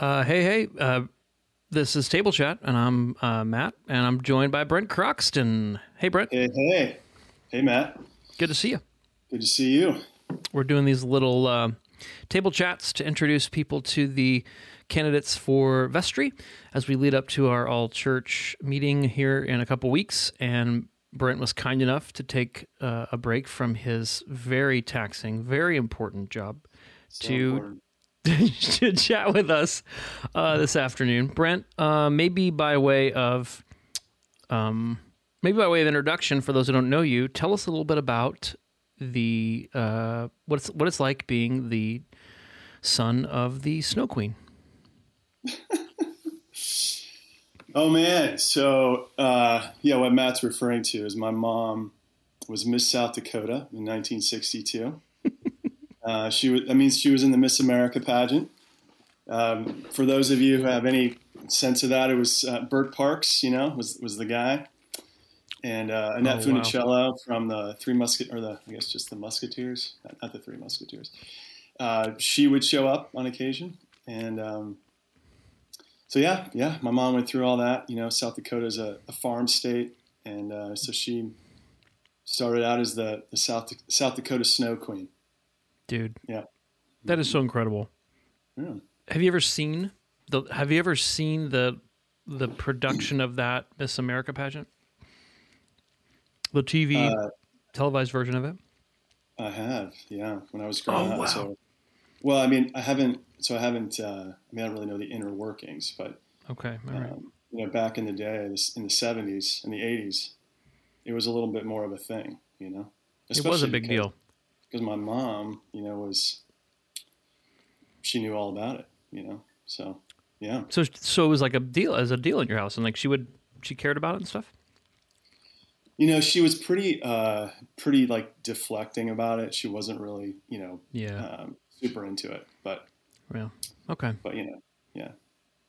Uh, hey, hey. Uh, this is Table Chat, and I'm uh, Matt, and I'm joined by Brent Croxton. Hey, Brent. Hey, hey. Hey, Matt. Good to see you. Good to see you. We're doing these little uh, table chats to introduce people to the candidates for vestry as we lead up to our all church meeting here in a couple weeks. And Brent was kind enough to take uh, a break from his very taxing, very important job So to important. to chat with us uh, this afternoon. Brent, uh, maybe by way of um, maybe by way of introduction for those who don't know you, tell us a little bit about the uh, what it's like being the son of the Snow Queen. Oh man, so uh, yeah, what Matt's referring to is my mom was Miss South Dakota in 1962. Uh, she was, that means she was in the Miss America pageant. Um, for those of you who have any sense of that, it was uh, Bert Parks, you know, was was the guy, and uh, Annette Oh, wow. Funicello from the Three Musket or the I guess just the Musketeers, not, not the Three Musketeers. Uh, she would show up on occasion, and um, so yeah, yeah, my mom went through all that. You know, South Dakota is a, a farm state, and uh, so she started out as the, the South South Dakota Snow Queen. Dude, Yeah. that is so incredible. Yeah. Have you ever seen the Have you ever seen the the production of that Miss America pageant? The TV Uh, televised version of it. I have, yeah, when I was growing Oh, up. wow. So, well, I mean, I haven't. So I haven't. Uh, I mean, I don't really know the inner workings, but Okay, all right. um, you know, back in the day, this, in the '70s and the '80s, it was a little bit more of a thing. You know, It was a big deal. Because my mom, you know, was she knew all about it. You know, so yeah. So so it was like a deal as a deal in your house, and like she would she cared about it and stuff. You know, she was pretty, uh, pretty like deflecting about it. She wasn't really, you know, Yeah. um, super into it. But, yeah. Okay. but you know, yeah.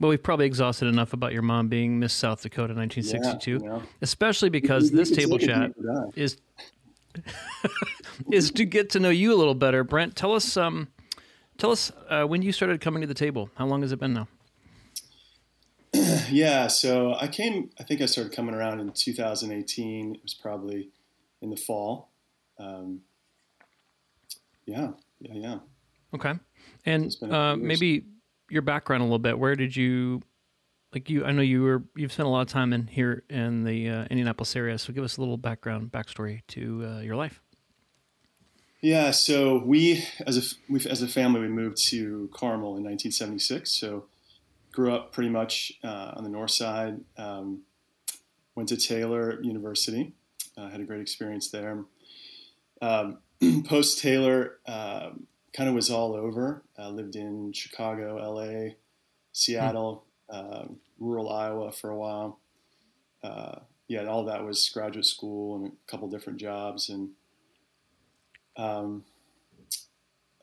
Well, we've probably exhausted enough about your mom being Miss South Dakota 1962, Yeah, know. especially because this table chat is is to get to know you a little better. Brent, tell us um tell us uh, when you started coming to the table. How long has it been now? Yeah, so I came. I think I started coming around in 2018. It was probably in the fall. Um, yeah, yeah, yeah. Okay. And It's been a uh, maybe your background a little bit. Where did you like you? I know you were you've spent a lot of time in here in the uh, Indianapolis area. So give us a little background backstory to uh, your life. Yeah, so we as a we as a family we moved to Carmel in 1976. So grew up pretty much uh, on the north side. Um, went to Taylor University. Uh, had a great experience there. Um, Post Taylor, um, kind of was all over. Uh, lived in Chicago, L.A., Seattle, um, rural Iowa for a while. Uh, yeah, all that was graduate school and a couple different jobs and um,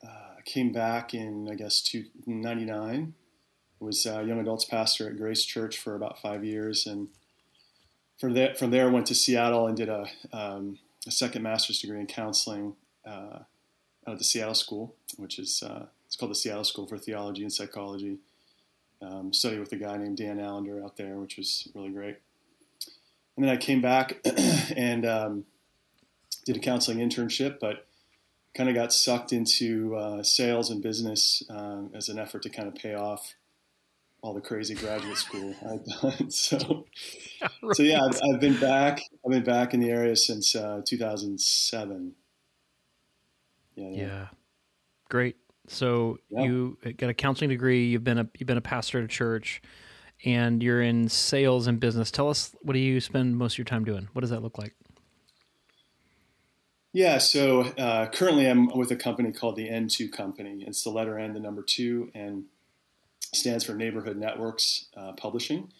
uh, came back in, I guess, two, 99. Was a young adults pastor at Grace Church for about five years, and from there, from there, went to Seattle and did a, um, a second master's degree in counseling uh, out of the Seattle School, which is uh, it's called the Seattle School for Theology and Psychology. Um, studied with a guy named Dan Allender out there, which was really great. And then I came back and um, did a counseling internship, but kind of got sucked into uh, sales and business um, as an effort to kind of pay off all the crazy graduate school I'd done. So, so yeah, I've, I've been back. I've been back in the area since uh, 2007. Yeah, yeah. Yeah. Great. So Yeah. you got a counseling degree. You've been a you've been a pastor at a church, and you're in sales and business. Tell us what do you spend most of your time doing? What does that look like? Yeah, so uh, currently I'm with a company called the N2 Company. It's the letter N, the number two, and stands for Neighborhood Networks uh, Publishing.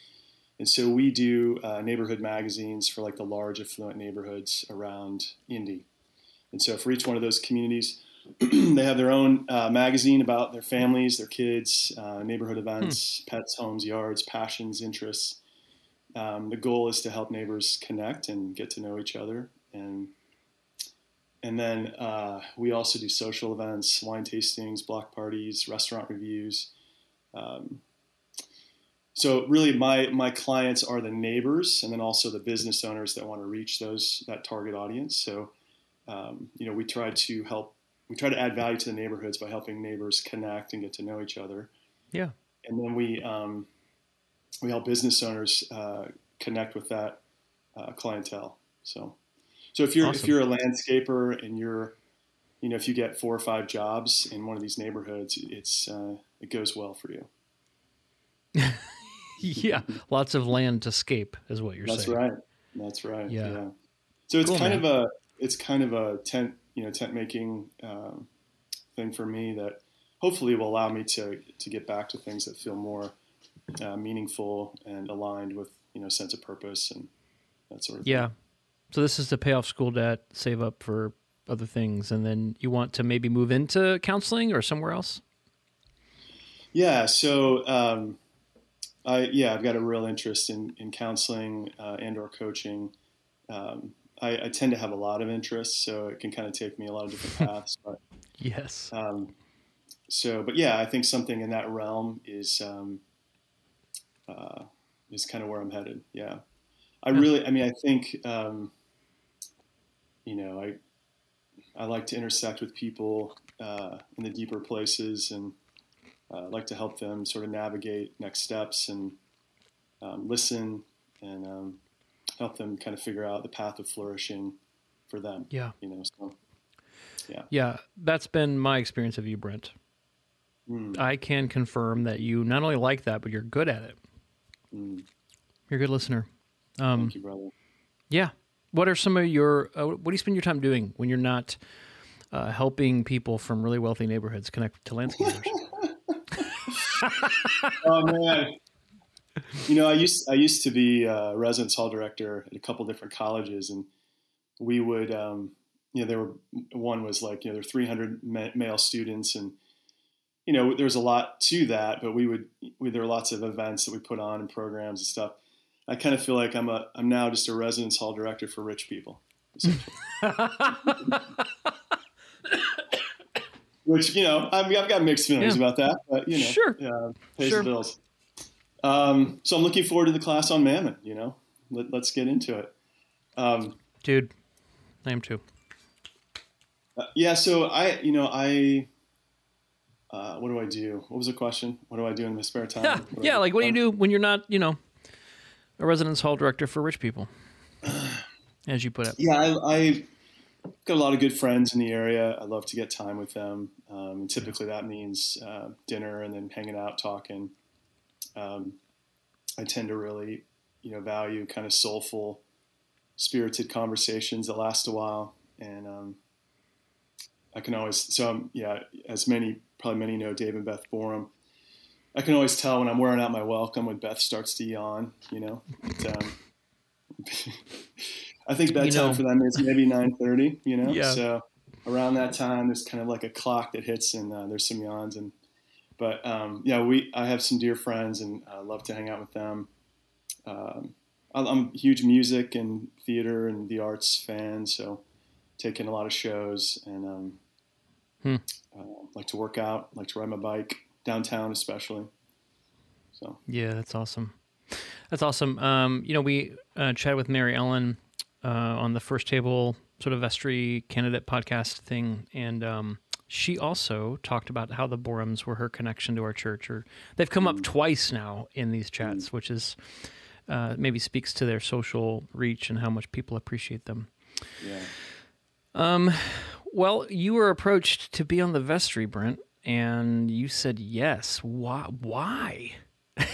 And so we do uh, neighborhood magazines for like the large affluent neighborhoods around Indy. And so for each one of those communities, they have their own uh, magazine about their families, their kids, uh, neighborhood events, pets, homes, yards, passions, interests. Um, the goal is to help neighbors connect and get to know each other and and then uh, we also do social events, wine tastings, block parties, restaurant reviews, um, so really, my my clients are the neighbors, and then also the business owners that want to reach those that target audience. So, um, you know, we try to help. We try to add value to the neighborhoods by helping neighbors connect and get to know each other. Yeah. And then we um, we help business owners uh, connect with that uh, clientele. So, so if you're Awesome. if you're a landscaper and you're, you know, if you get four or five jobs in one of these neighborhoods, it's uh, it goes well for you. yeah, lots of land to scape is what you're That's saying. That's right. That's right. Yeah. Yeah. So it's Cool, kind man. of a it's kind of a tent you know tent making um, thing for me that hopefully will allow me to to get back to things that feel more uh, meaningful and aligned with you know sense of purpose and that sort of thing. Yeah. So this is to pay off school debt, save up for other things, and then you want to maybe move into counseling or somewhere else. Yeah. So, um, I yeah, I've got a real interest in in counseling uh, and or coaching. Um, I, I tend to have a lot of interests, so it can kind of take me a lot of different paths. But Yes. um, so, but yeah, I think something in that realm is um, uh, is kind of where I'm headed. Yeah. I really, I mean, I think um, you know, I I like to intersect with people uh, in the deeper places and uh, like to help them sort of navigate next steps and um, listen and um, help them kind of figure out the path of flourishing for them. Yeah. You know, so Yeah. Yeah. That's been my experience of you, Brent. mm, I can confirm that you not only like that, but you're good at it. mm, You're a good listener. Um, thank you, brother. Yeah. What are some of your, uh, what do you spend your time doing when you're not uh, helping people from really wealthy neighborhoods connect to landscapers? oh man. You know, I used I used to be a residence hall director at a couple different colleges, and we would, um, you know, there were one was like you know there were 300 male students, and you know there was a lot to that, but we would we, there were lots of events that we put on and programs and stuff. I kind of feel like I'm a I'm now just a residence hall director for rich people, which you know I mean, I've got mixed feelings Yeah. about that, but you know, Sure. yeah, pays Sure. the bills. Um, so I'm looking forward to the class on Mammon. You know, Let, let's get into it. Um, Dude, I am too. uh, yeah. So I, you know, I. Uh, what do I do? What was the question? What do I do in my spare time? Yeah. What Yeah. I- Like, what do you do when you're not, you know, a residence hall director for rich people? As you put it. Yeah, I, I got a lot of good friends in the area. I love to get time with them. Um, typically that means uh, dinner and then hanging out, talking. Um, I tend to really, you know, value kind of soulful, spirited conversations that last a while. And um, I can always, so um, yeah, as many, probably many know Dave and Beth Borum. I can always tell when I'm wearing out my welcome when Beth starts to yawn, you know. But, um, I think bedtime know- for them is maybe 9:30. You know, Yeah. so around that time, there's kind of like a clock that hits, and uh, there's some yawns. And but um, yeah, we I have some dear friends, and I love to hang out with them. Um, I'm a huge music and theater and the arts fan, so taking a lot of shows and um, Hmm. uh, like to work out, like to ride my bike downtown, especially. So Yeah, that's awesome. That's awesome. Um, you know, we uh, chatted with Mary Ellen uh, on the first table sort of vestry candidate podcast thing, and um, she also talked about how the Borums were her connection to our church. Or they've come up twice now in these chats, which is uh, maybe speaks to their social reach and how much people appreciate them. yeah. Um, well, you were approached to be on the vestry, Brent, and you said yes. Why? Why?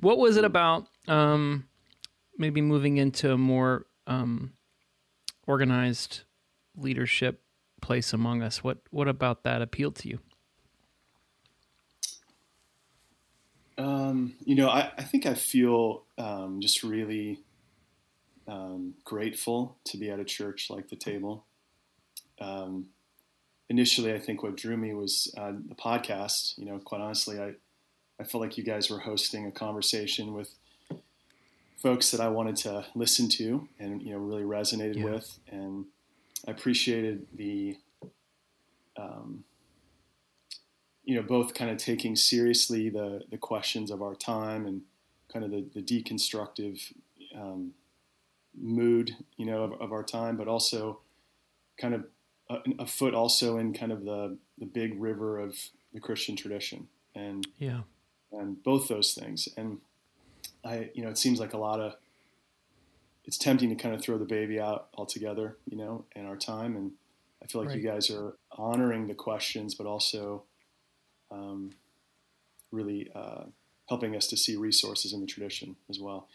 what was it about? Um, maybe moving into a more um, organized leadership place among us. What What about that appealed to you? Um, you know, I, I think I feel um, just really um, grateful to be at a church like the table. Um, initially, I think what drew me was uh, the podcast. You know, quite honestly, I, I felt like you guys were hosting a conversation with folks that I wanted to listen to and, you know, really resonated Yeah. with. And I appreciated the, um, you know, both kind of taking seriously the the questions of our time and kind of the, the deconstructive um, mood, you know, of, of, our time, but also kind of a, a, foot also in kind of the the big river of the Christian tradition, and yeah, and both those things. And I, you know, it seems like a lot of it's tempting to kind of throw the baby out altogether, you know, in our time. And I feel like right. you guys are honoring the questions, but also um, really uh, helping us to see resources in the tradition as well.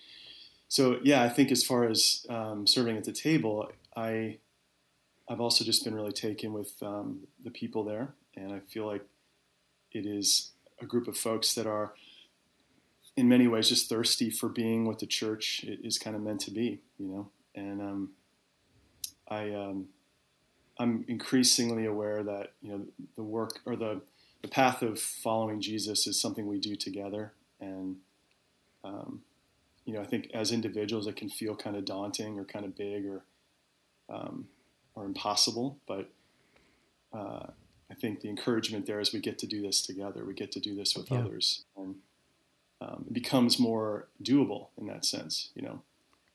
So yeah, I think as far as um, serving at the table, I I've also just been really taken with um, the people there, and I feel like it is a group of folks that are in many ways just thirsty for being what the church is kind of meant to be, you know. And um, I um, I'm increasingly aware that you know the work or the the path of following Jesus is something we do together, and um, you know I think as individuals it can feel kind of daunting or kind of big or um, or impossible, but uh, I think the encouragement there is we get to do this together. We get to do this with yeah. others, and um, it becomes more doable in that sense, you know.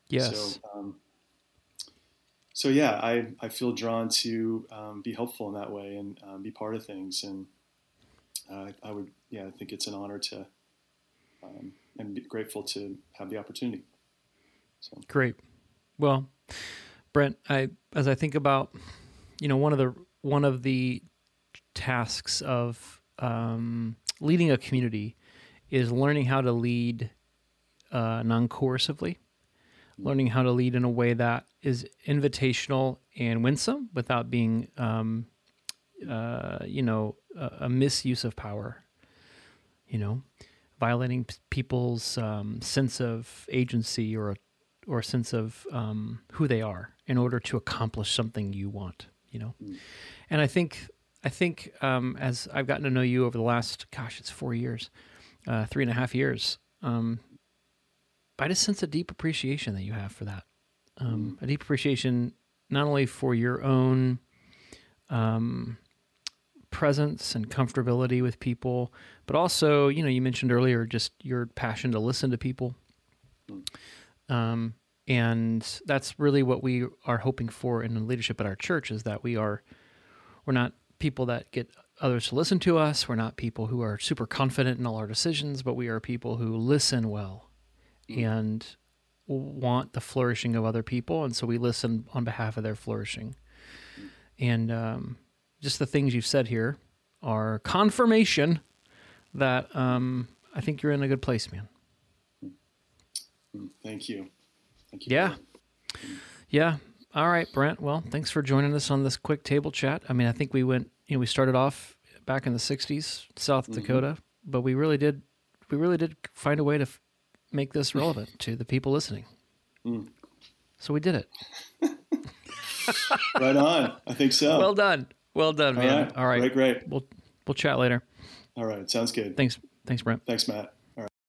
Yes. So, um, so yeah, I, I feel drawn to um, be helpful in that way and um, be part of things, and uh, I would yeah, I think it's an honor to um, and be grateful to have the opportunity. So. Great. Well, Brent, I as I think about, you know, one of the one of the tasks of um, leading a community is learning how to lead uh, non coercively, learning how to lead in a way that is invitational and winsome without being, um, uh, you know, a, a, misuse of power, you know, violating p- people's um, sense of agency or a, or sense of um, who they are in order to accomplish something you want, you know. Mm. And I think I think um, as I've gotten to know you over the last, gosh, it's four years uh, three and a half years. Um, I just sense a deep appreciation that you have for that. Um, mm. A deep appreciation not only for your own um, presence and comfortability with people, but also, you know, you mentioned earlier just your passion to listen to people. Mm. Um, and that's really what we are hoping for in leadership at our church is that we are, we're not people that get others to listen to us. We're not people who are super confident in all our decisions, but we are people who listen well mm. and want the flourishing of other people. And so we listen on behalf of their flourishing. And um, just the things you've said here are confirmation that um, I think you're in a good place, man. Thank you. Thank you. Yeah. Yeah. All right, Brent. Well, thanks for joining us on this quick table chat. I mean, I think we went you know, we started off back in the '60s, South mm-hmm. Dakota, but we really did, we really did find a way to f- make this relevant to the people listening. Mm. So we did it. right on. I think so. Well done. Well done, man. All right. All right. Great, great. We'll we'll chat later. All right. Sounds good. Thanks. Thanks, Brent. Thanks, Matt.